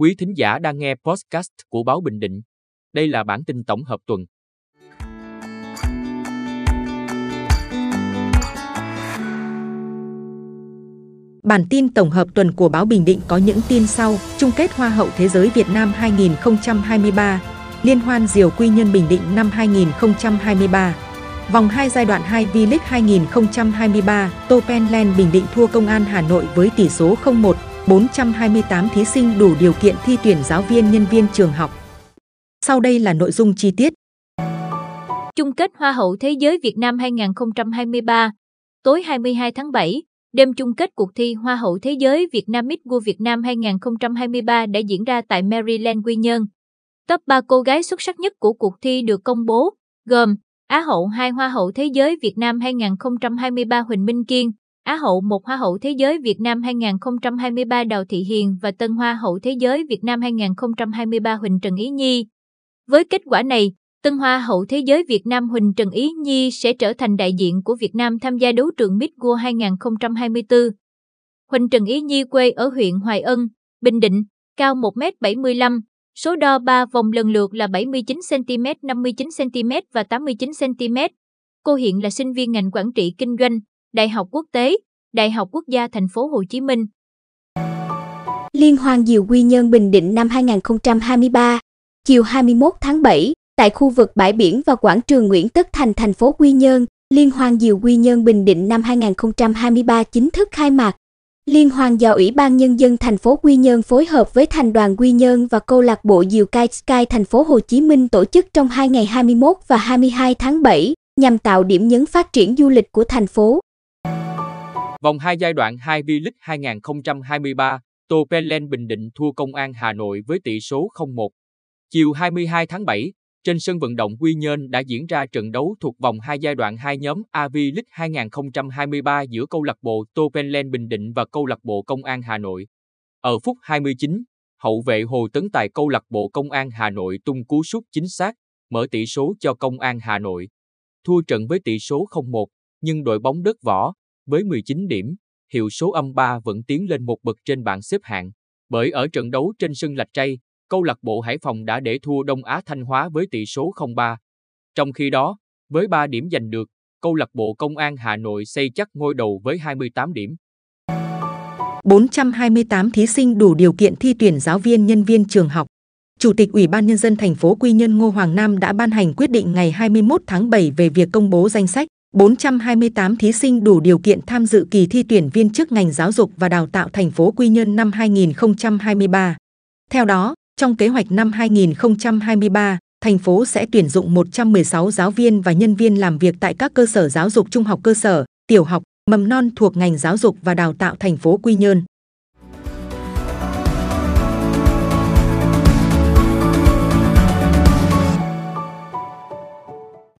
Quý thính giả đang nghe podcast của Báo Bình Định. Đây là bản tin tổng hợp tuần. Bản tin tổng hợp tuần của Báo Bình Định có những tin sau: Chung kết Hoa hậu Thế giới Việt Nam 2023, Liên hoan Diều Quy Nhân Bình Định năm 2023. Vòng 2 giai đoạn 2 V-League 2023, Topenland Bình Định thua Công an Hà Nội với tỷ số 0-1, 428 thí sinh đủ điều kiện thi tuyển giáo viên nhân viên trường học. Sau đây là nội dung chi tiết. Chung kết Hoa hậu Thế giới Việt Nam 2023 Tối 22 tháng 7, đêm chung kết cuộc thi Hoa hậu Thế giới Việt Nam Miss World Việt Nam 2023 đã diễn ra tại Maryland, Quy Nhơn. Top 3 cô gái xuất sắc nhất của cuộc thi được công bố, gồm Á hậu 2 Hoa hậu Thế giới Việt Nam 2023 Huỳnh Minh Kiên, Á hậu một Hoa hậu Thế giới Việt Nam 2023 Đào Thị Hiền và Tân Hoa hậu Thế giới Việt Nam 2023 Huỳnh Trần Ý Nhi. Với kết quả này, Tân Hoa hậu Thế giới Việt Nam Huỳnh Trần Ý Nhi sẽ trở thành đại diện của Việt Nam tham gia đấu trường Miss World 2024. Huỳnh Trần Ý Nhi quê ở huyện Hoài Ân, Bình Định, cao 1m75, số đo 3 vòng lần lượt là 79cm, 59cm và 89cm. Cô hiện là sinh viên ngành quản trị kinh doanh, Đại học Quốc tế, Đại học Quốc gia Thành phố Hồ Chí Minh. Liên hoan Diều Quy Nhơn Bình Định năm 2023, chiều 21 tháng 7, tại khu vực bãi biển và quảng trường Nguyễn Tất Thành thành phố Quy Nhơn, Liên hoan Diều Quy Nhơn Bình Định năm 2023 chính thức khai mạc. Liên hoan do Ủy ban Nhân dân thành phố Quy Nhơn phối hợp với Thành đoàn Quy Nhơn và câu lạc bộ Diều Kai Sky thành phố Hồ Chí Minh tổ chức trong hai ngày 21 và 22 tháng 7 nhằm tạo điểm nhấn phát triển du lịch của thành phố. Vòng 2 giai đoạn 2 V-League 2023, Tô Pelen Bình Định thua Công an Hà Nội với tỷ số 0-1. Chiều 22 tháng 7, trên sân vận động Quy Nhơn đã diễn ra trận đấu thuộc vòng 2 giai đoạn 2 nhóm AV League 2023 giữa câu lạc bộ Topenland Bình Định và câu lạc bộ Công an Hà Nội. Ở phút 29, hậu vệ Hồ Tấn Tài câu lạc bộ Công an Hà Nội tung cú sút chính xác, mở tỷ số cho Công an Hà Nội. Thua trận với tỷ số 0-1, nhưng đội bóng đất võ, với 19 điểm, hiệu số âm 3 vẫn tiến lên một bậc trên bảng xếp hạng. Bởi ở trận đấu trên sân Lạch Tray, câu lạc bộ Hải Phòng đã để thua Đông Á Thanh Hóa với tỷ số 0-3. Trong khi đó, với 3 điểm giành được, câu lạc bộ Công an Hà Nội xây chắc ngôi đầu với 28 điểm. 428 thí sinh đủ điều kiện thi tuyển giáo viên nhân viên trường học. Chủ tịch Ủy ban Nhân dân thành phố Quy Nhơn Ngô Hoàng Nam đã ban hành quyết định ngày 21 tháng 7 về việc công bố danh sách 428 thí sinh đủ điều kiện tham dự kỳ thi tuyển viên chức ngành giáo dục và đào tạo thành phố Quy Nhơn năm 2023. Theo đó, trong kế hoạch năm 2023, thành phố sẽ tuyển dụng 116 giáo viên và nhân viên làm việc tại các cơ sở giáo dục trung học cơ sở, tiểu học, mầm non thuộc ngành giáo dục và đào tạo thành phố Quy Nhơn.